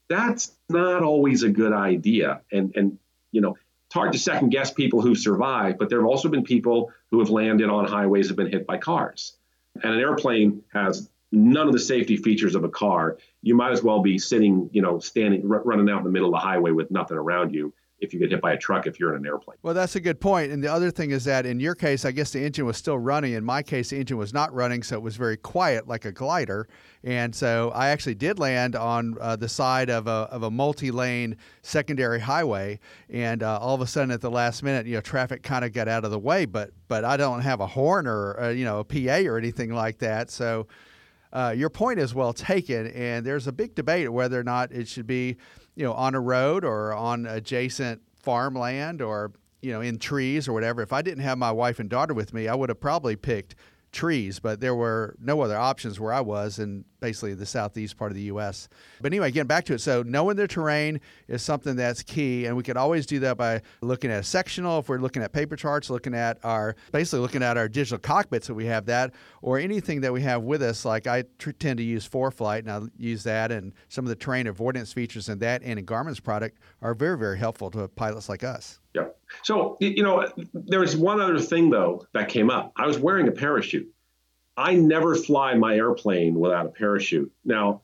That's not always a good idea. And, and you know, it's hard to second guess people who survive, but there have also been people who have landed on highways have been hit by cars. And an airplane has none of the safety features of a car. You might as well be sitting, you know, standing, r- running out in the middle of the highway with nothing around you. If you get hit by a truck if you're in an airplane. Well, that's a good point. And the other thing is that in your case, I guess the engine was still running. In my case, the engine was not running, so it was very quiet, like a glider. And so I actually did land on uh, the side of a, of a multi-lane secondary highway, and uh, all of a sudden at the last minute, you know, traffic kind of got out of the way. But but I don't have a horn or uh, you know a PA or anything like that, so. Uh, your point is well taken, and there's a big debate whether or not it should be you know, on a road or on adjacent farmland or, you know, in trees or whatever. If I didn't have my wife and daughter with me, I would have probably picked trees, but there were no other options where I was in basically the southeast part of the U.S. But anyway, getting back to it, so knowing the terrain is something that's key, and we could always do that by looking at a sectional. If we're looking at paper charts, looking at our basically looking at our digital cockpits, so we have that, or anything that we have with us. Like I tend to use ForeFlight, and I use that, and some of the terrain avoidance features in that and in Garmin's product are very, very helpful to pilots like us. Yeah. So, you know, there was one other thing, though, that came up. I was wearing a parachute. I never fly my airplane without a parachute. Now,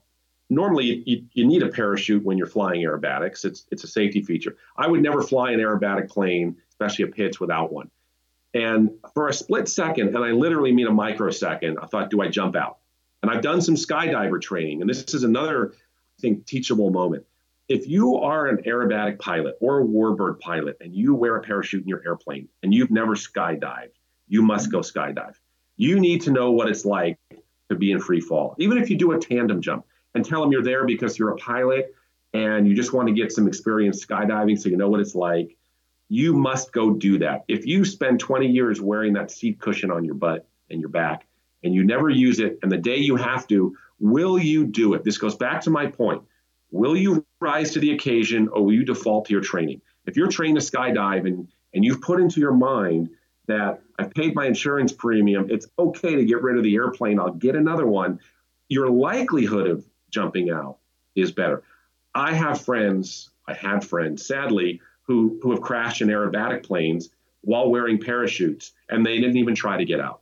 normally you, you need a parachute when you're flying aerobatics. It's, it's a safety feature. I would never fly an aerobatic plane, especially a Pitts, without one. And for a split second, and I literally mean a microsecond, I thought, do I jump out? And I've done some skydiver training, and this is another, I think, teachable moment if you are an aerobatic pilot or a warbird pilot and you wear a parachute in your airplane and you've never skydived, you must go skydive. You need to know what it's like to be in free fall. Even if you do a tandem jump and tell them you're there because you're a pilot and you just want to get some experience skydiving so you know what it's like, you must go do that. If you spend 20 years wearing that seat cushion on your butt and your back and you never use it, and the day you have to, will you do it? This goes back to my point Will you rise to the occasion or will you default to your training? If you're trained to skydive and, and you've put into your mind that I've paid my insurance premium, it's okay to get rid of the airplane, I'll get another one, your likelihood of jumping out is better. I have friends, I had friends, sadly, who, who have crashed in aerobatic planes while wearing parachutes, and they didn't even try to get out.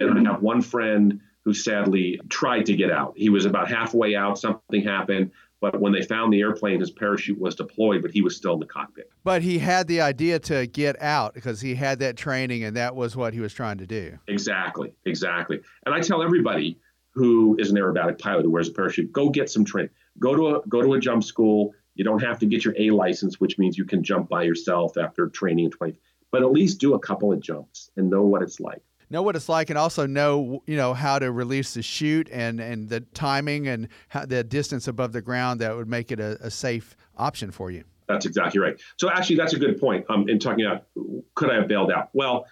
And I have one friend who sadly tried to get out. He was about halfway out, something happened. But when they found the airplane, his parachute was deployed, but he was still in the cockpit. But he had the idea to get out because he had that training and that was what he was trying to do. Exactly, exactly. And I tell everybody who is an aerobatic pilot who wears a parachute, go get some training. Go to a go to a jump school. You don't have to get your A license, which means you can jump by yourself after training in 20. But at least do a couple of jumps and know what it's like know what it's like and also know you know how to release the chute and and the timing and how, the distance above the ground that would make it a, a, safe option for you. That's exactly right. So actually that's a good point um, in talking about could i have bailed out? Well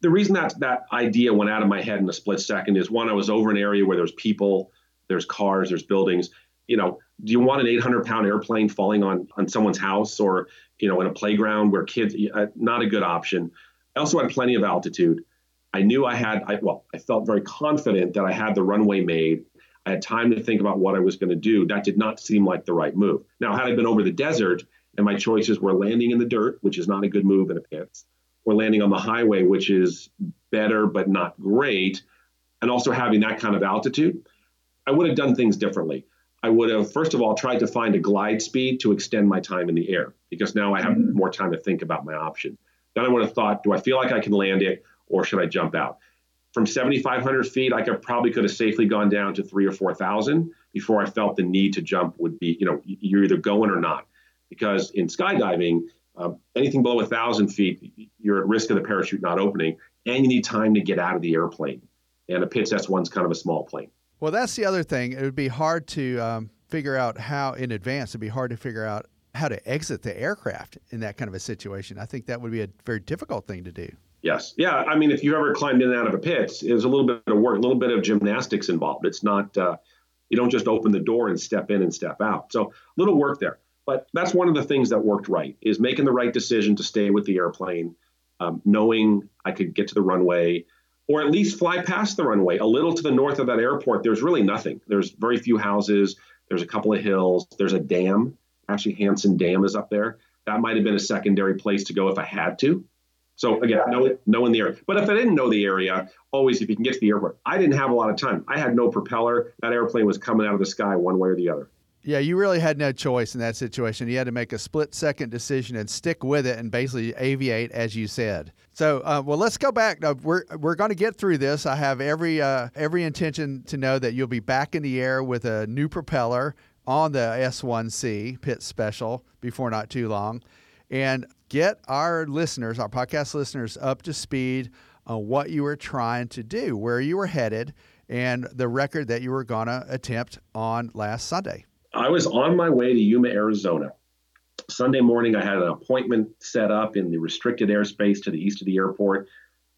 the reason that that idea went out of my head in a split second is one i was over an area where there's people there's cars there's buildings. You know do you want an 800 pound airplane falling on on someone's house or you know in a playground where kids uh, not a good option. I also had plenty of altitude I knew I had, I, well, I felt very confident that I had the runway made. I had time to think about what I was going to do. That did not seem like the right move. Now, had I been over the desert and my choices were landing in the dirt, which is not a good move in a Pitts, or landing on the highway, which is better but not great, and also having that kind of altitude, I would have done things differently. I would have, first of all, tried to find a glide speed to extend my time in the air because now I have mm-hmm. more time to think about my option. Then I would have thought, do I feel like I can land it? Or should I jump out? From 7,500 feet, I could probably could have safely gone down to three or 4,000 before I felt the need to jump would be, you know, you're either going or not. Because in skydiving, uh, anything below 1,000 feet, you're at risk of the parachute not opening, and you need time to get out of the airplane. And a Pitts S1's kind of a small plane. Well, that's the other thing. It would be hard to um, figure out how, in advance, it'd be hard to figure out how to exit the aircraft in that kind of a situation. I think that would be a very difficult thing to do. Yes. Yeah. I mean, if you ever climbed in and out of a Pitts, there's a little bit of work, a little bit of gymnastics involved. It's not, uh, you don't just open the door and step in and step out. So a little work there. But that's one of the things that worked right is making the right decision to stay with the airplane, um, knowing I could get to the runway or at least fly past the runway a little to the north of that airport. There's really nothing. There's very few houses. There's a couple of hills. There's a dam. Actually, Hansen Dam is up there. That might have been a secondary place to go if I had to. So again, know knowing the area. But if I didn't know the area, always if you can get to the airport. I didn't have a lot of time. I had no propeller. That airplane was coming out of the sky one way or the other. Yeah, you really had no choice in that situation. You had to make a split second decision and stick with it and basically aviate, as you said. So, uh, well, let's go back. Now, we're we're going to get through this. I have every uh, every intention to know that you'll be back in the air with a new propeller on the S1C Pitts Special before not too long, and get our listeners, our podcast listeners, up to speed on what you were trying to do, where you were headed, and the record that you were going to attempt on last Sunday. I was on my way to Yuma, Arizona. Sunday morning, I had an appointment set up in the restricted airspace to the east of the airport.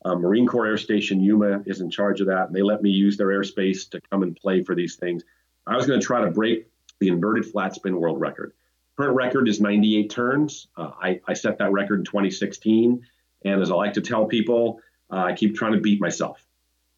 Uh, Marine Corps Air Station Yuma is in charge of that, and they let me use their airspace to come and play for these things. I was going to try to break the inverted flat spin world record. Current record is 98 turns. Uh, I, I, set that record in 2016, and as I like to tell people, uh, I keep trying to beat myself.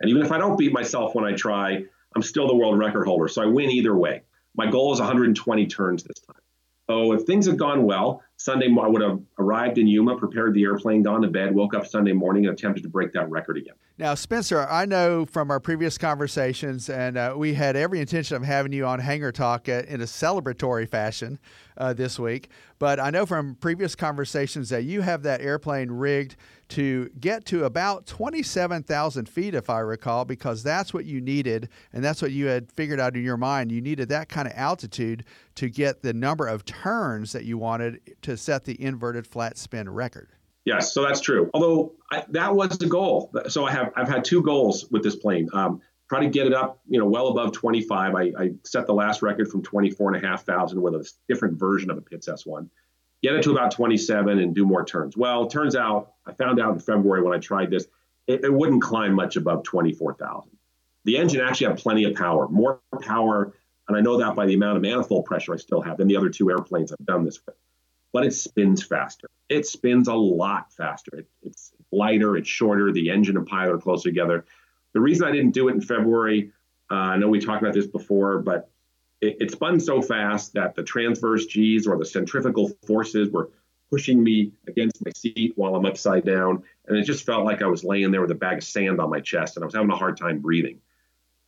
And even if I don't beat myself when I try, I'm still the world record holder, so I win either way. My goal is 120 turns this time. So if things had gone well, Sunday I would have arrived in Yuma, prepared the airplane, gone to bed, woke up Sunday morning, and attempted to break that record again. Now, Spencer, I know from our previous conversations, and uh, we had every intention of having you on Hangar Talk uh, in a celebratory fashion uh, this week. But I know from previous conversations that you have that airplane rigged to get to about 27,000 feet, if I recall, because that's what you needed, and that's what you had figured out in your mind. You needed that kind of altitude to get the number of turns that you wanted to set the inverted flat spin record. Yes, so that's true. Although I, that was the goal. So I have I've had two goals with this plane. Um, try to get it up, you know, well above 25. I, I set the last record from 24 and a half thousand with a different version of a Pitts S1 get it to about 27 and do more turns. Well, turns out I found out in February when I tried this, it, it wouldn't climb much above 24,000. The engine actually had plenty of power, more power, and I know that by the amount of manifold pressure I still have than the other two airplanes I've done this with. But it spins faster. It spins a lot faster. It, it's lighter, it's shorter. The engine and pilot are closer together. The reason I didn't do it in February, uh, I know we talked about this before, but it, it spun so fast that the transverse G's or the centrifugal forces were pushing me against my seat while I'm upside down. And it just felt like I was laying there with a bag of sand on my chest and I was having a hard time breathing.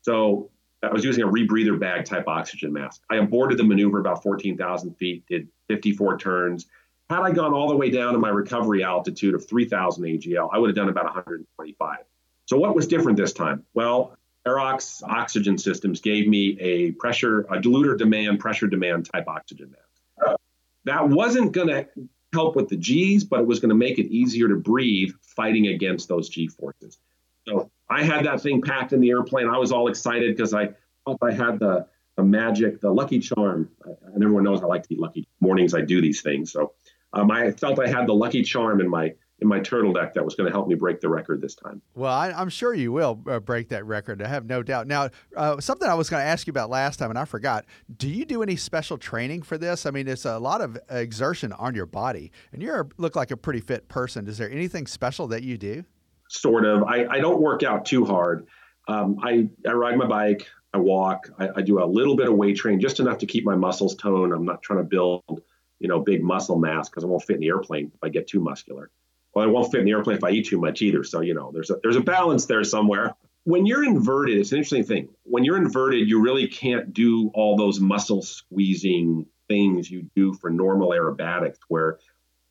So I was using a rebreather bag type oxygen mask. I aborted the maneuver about 14,000 feet, did 54 turns. Had I gone all the way down to my recovery altitude of 3,000 AGL, I would have done about 125. So what was different this time? Well, Aerox oxygen systems gave me a pressure, a diluter demand, pressure demand type oxygen mask. That wasn't going to help with the G's, but it was going to make it easier to breathe fighting against those G forces. So I had that thing packed in the airplane. I was all excited because I thought I had the, the magic, the lucky charm. And everyone knows I like to be lucky. Mornings I do these things. So um, I felt I had the lucky charm in my in my turtleneck that was going to help me break the record this time. Well, I, am sure you will uh, break that record. I have no doubt. Now, uh, something I was going to ask you about last time, and I forgot. Do you do any special training for this? I mean, it's a lot of exertion on your body, and you look like a pretty fit person. Is there anything special that you do? Sort of. I, I don't work out too hard. Um, I, I ride my bike. I walk. I, I do a little bit of weight training, just enough to keep my muscles toned. I'm not trying to build, you know, big muscle mass because I won't fit in the airplane if I get too muscular well, I won't fit in the airplane if I eat too much either. So, you know, there's a, there's a balance there somewhere. When you're inverted, it's an interesting thing. When you're inverted, you really can't do all those muscle squeezing things you do for normal aerobatics where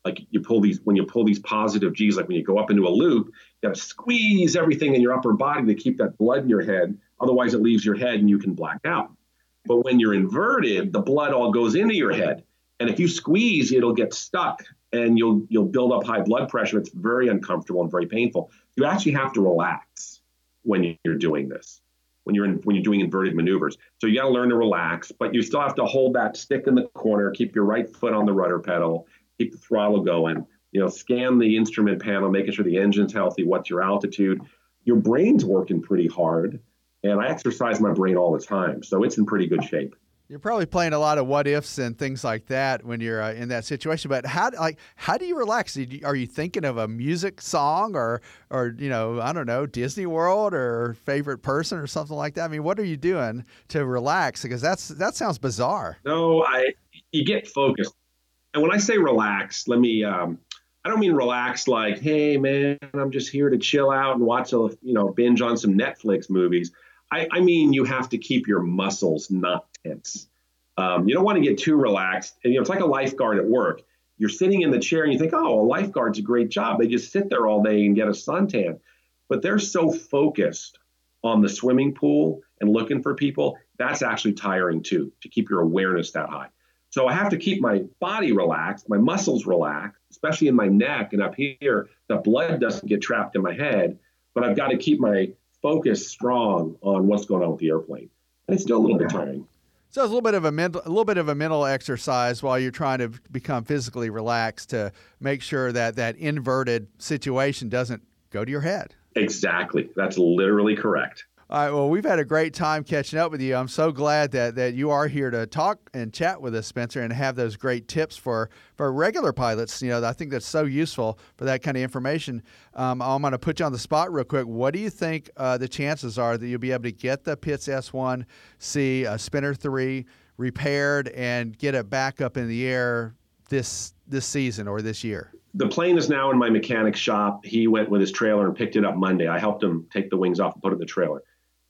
like you pull these when you pull these positive G's, like when you go up into a loop, you gotta squeeze everything in your upper body to keep that blood in your head. Otherwise it leaves your head and you can black out. But when you're inverted, the blood all goes into your head. And if you squeeze, it'll get stuck and you'll you'll build up high blood pressure. It's very uncomfortable and very painful. You actually have to relax when you're doing this. When you're in, when you're doing inverted maneuvers, so you got to learn to relax, but you still have to hold that stick in the corner, keep your right foot on the rudder pedal, keep the throttle going. You know, scan the instrument panel, making sure the engine's healthy. What's your altitude? Your brain's working pretty hard, and I exercise my brain all the time, so it's in pretty good shape. You're probably playing a lot of what ifs and things like that when you're uh, in that situation. But how like how do you relax? Are you thinking of a music song or or you know I don't know Disney World or favorite person or something like that? I mean, what are you doing to relax? Because that's that sounds bizarre. No, I you get focused, and when I say relax, let me. Um, I don't mean relax like, hey man, I'm just here to chill out and watch a you know binge on some Netflix movies. I, I mean you have to keep your muscles not tense. Um, you don't want to get too relaxed. And you know, it's like a lifeguard at work. You're sitting in the chair and you think, oh, a lifeguard's a great job. They just sit there all day and get a suntan. But they're so focused on the swimming pool and looking for people, that's actually tiring too, to keep your awareness that high. So I have to keep my body relaxed, my muscles relaxed, especially in my neck and up here. The blood doesn't get trapped in my head, but I've got to keep my focus strong on what's going on with the airplane. And it's still a little bit tiring. So it's a little bit of a mental, a little bit of a mental exercise while you're trying to become physically relaxed to make sure that that inverted situation doesn't go to your head. Exactly. That's literally correct. All right. Well, we've had a great time catching up with you. I'm so glad that, that you are here to talk and chat with us, Spencer, and have those great tips for, for regular pilots. You know, I think that's so useful for that kind of information. Um, I'm going to put you on the spot real quick. What do you think uh, the chances are that you'll be able to get the Pitts S1C uh, Spinner 3 repaired and get it back up in the air this this season or this year? the plane is now in my mechanic's shop. He went with his trailer and picked it up Monday. I helped him take the wings off and put it in the trailer.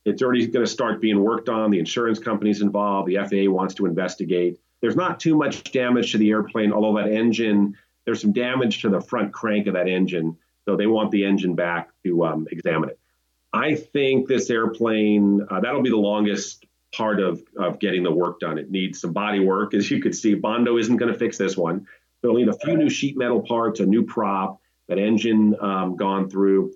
It's already going to start being worked on. The insurance company's involved. The FAA wants to investigate. There's not too much damage to the airplane, although that engine, there's some damage to the front crank of that engine. So they want the engine back to um, examine it. I think this airplane, uh, that'll be the longest part of, of getting the work done. It needs some body work. As you can see, Bondo isn't going to fix this one. They'll need a few new sheet metal parts, a new prop, that engine um, gone through.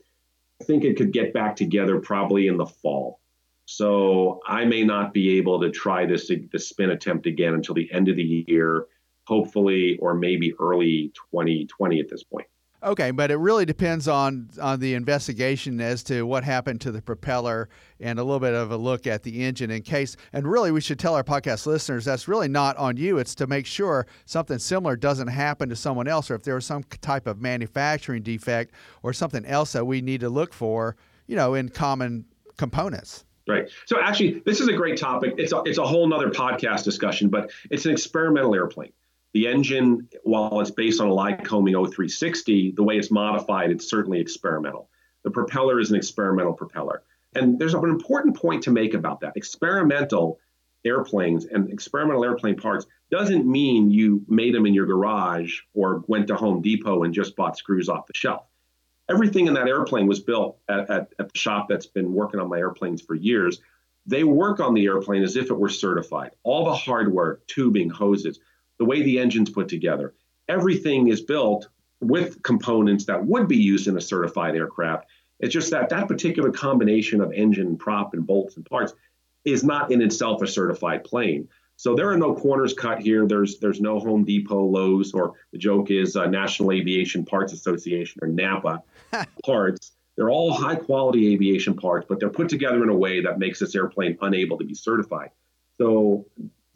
Think it could get back together probably in the fall. So I may not be able to try this the spin attempt again until the end of the year, hopefully, or maybe early 2020 at this point. Okay, but it really depends on on the investigation as to what happened to the propeller and a little bit of a look at the engine in case. And really, we should tell our podcast listeners that's really not on you. It's to make sure something similar doesn't happen to someone else, or if there was some type of manufacturing defect or something else that we need to look for, you know, in common components. Right. So actually, this is a great topic. It's a, it's a whole nother podcast discussion, but it's an experimental airplane. The engine, while it's based on a Lycoming O-360, the way it's modified, it's certainly experimental. The propeller is an experimental propeller. And there's an important point to make about that. Experimental airplanes and experimental airplane parts doesn't mean you made them in your garage or went to Home Depot and just bought screws off the shelf. Everything in that airplane was built at, at, at the shop that's been working on my airplanes for years. They work on the airplane as if it were certified. All the hardware, tubing, hoses, the way the engine's put together. Everything is built with components that would be used in a certified aircraft. It's just that that particular combination of engine, prop, and bolts and parts is not in itself a certified plane. So there are no corners cut here. There's there's no Home Depot, Lowe's, or the joke is uh, National Aviation Parts Association or NAPA <laughs> parts. They're all high quality aviation parts, but they're put together in a way that makes this airplane unable to be certified. So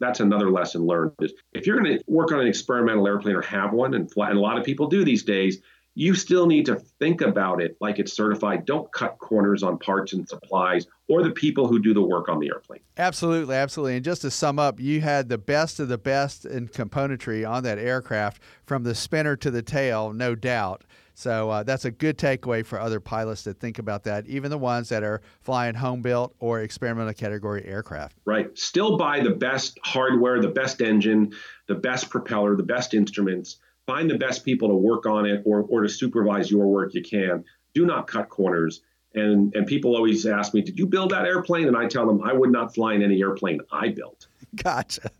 that's another lesson learned is if you're going to work on an experimental airplane or have one and fly, and a lot of people do these days you still need to think about it like it's certified. Don't cut corners on parts and supplies or the people who do the work on the airplane. Absolutely absolutely. And just to sum up you had the best of the best in componentry on that aircraft from the spinner to the tail no doubt so uh, that's a good takeaway for other pilots to think about that, even the ones that are flying home built or experimental category aircraft. Right. Still buy the best hardware, the best engine, the best propeller, the best instruments. Find the best people to work on it or, or to supervise your work you can. Do not cut corners. And, and people always ask me, Did you build that airplane? And I tell them, I would not fly in any airplane I built. <laughs> Gotcha.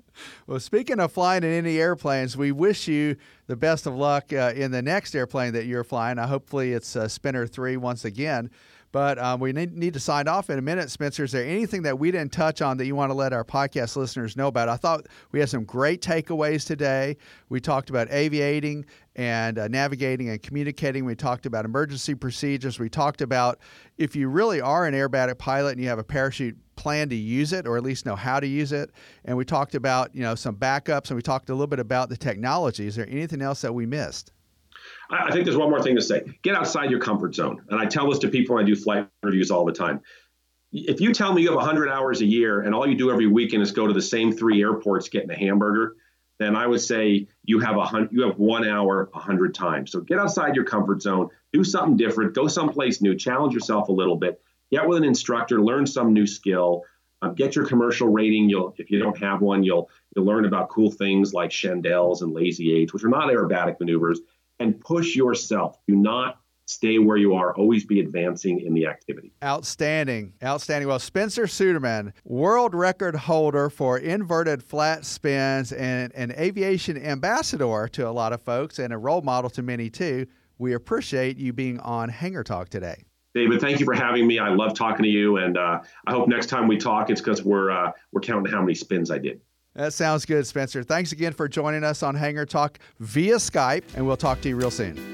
Well, speaking of flying in any airplanes, we wish you the best of luck uh, in the next airplane that you're flying. Uh, hopefully, it's uh, Spinner 3 once again. But um, we need, need, to sign off in a minute, Spencer. Is there anything that we didn't touch on that you want to let our podcast listeners know about? I thought we had some great takeaways today. We talked about aviating and uh, navigating and communicating. We talked about emergency procedures. We talked about if you really are an aerobatic pilot and you have a parachute plan to use it or at least know how to use it. And we talked about, you know, some backups and we talked a little bit about the technology. Is there anything else that we missed? I think there's one more thing to say. Get outside your comfort zone. And I tell this to people when I do flight reviews all the time. If you tell me you have 100 hours a year and all you do every weekend is go to the same three airports getting a hamburger, then I would say you have a hundred, you have one hour a hundred times. So get outside your comfort zone, do something different, go someplace new, challenge yourself a little bit, get with an instructor, learn some new skill, um, get your commercial rating. You'll, if you don't have one, you'll You'll learn about cool things like chandelles and lazy eights, which are not aerobatic maneuvers, and push yourself. Do not stay where you are. Always be advancing in the activity. Outstanding. Outstanding. Well, Spencer Suderman, world record holder for inverted flat spins and an aviation ambassador to a lot of folks and a role model to many too. We appreciate you being on Hangar Talk today. David, thank you for having me. I love talking to you, and uh, I hope next time we talk, it's because we're uh, we're counting how many spins I did. That sounds good, Spencer. Thanks again for joining us on Hangar Talk via Skype, and we'll talk to you real soon.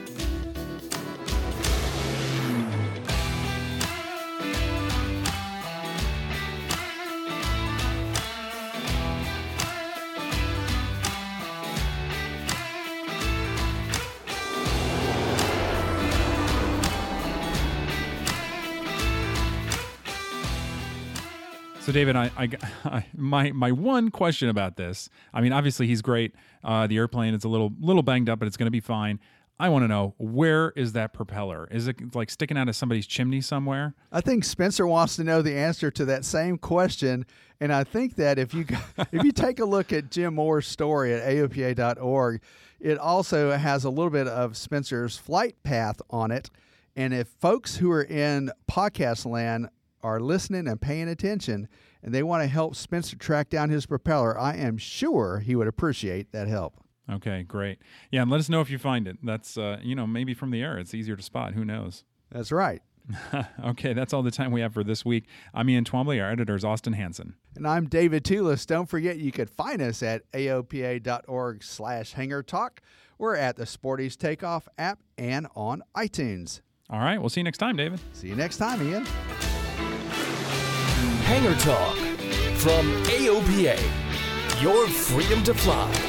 So, David, I, I, <laughs> I, my my one question about this. I mean, obviously he's great. Uh, the airplane is a little little banged up, but it's going to be fine. I want to know where is that propeller? Is it like sticking out of somebody's chimney somewhere? I think Spencer wants to know the answer to that same question, and I think that if you <laughs> if you take a look at Jim Moore's story at aopa.org, it also has a little bit of Spencer's flight path on it. And if folks who are in podcast land are listening and paying attention and they want to help Spencer track down his propeller, I am sure he would appreciate that help. Okay, great. Yeah, and let us know if you find it. That's, uh, you know, maybe from the air, it's easier to spot. Who knows? That's right. <laughs> okay, that's all the time we have for this week. I'm Ian Twombly. Our editor is Austin Hanson. And I'm David Tulis. Don't forget you could find us at aopa.org slash hangar talk. We're at the Sporty's Takeoff app and on iTunes. All right, we'll see you next time, David. See you next time, Ian. Hangar Talk from AOPA. Your freedom to fly.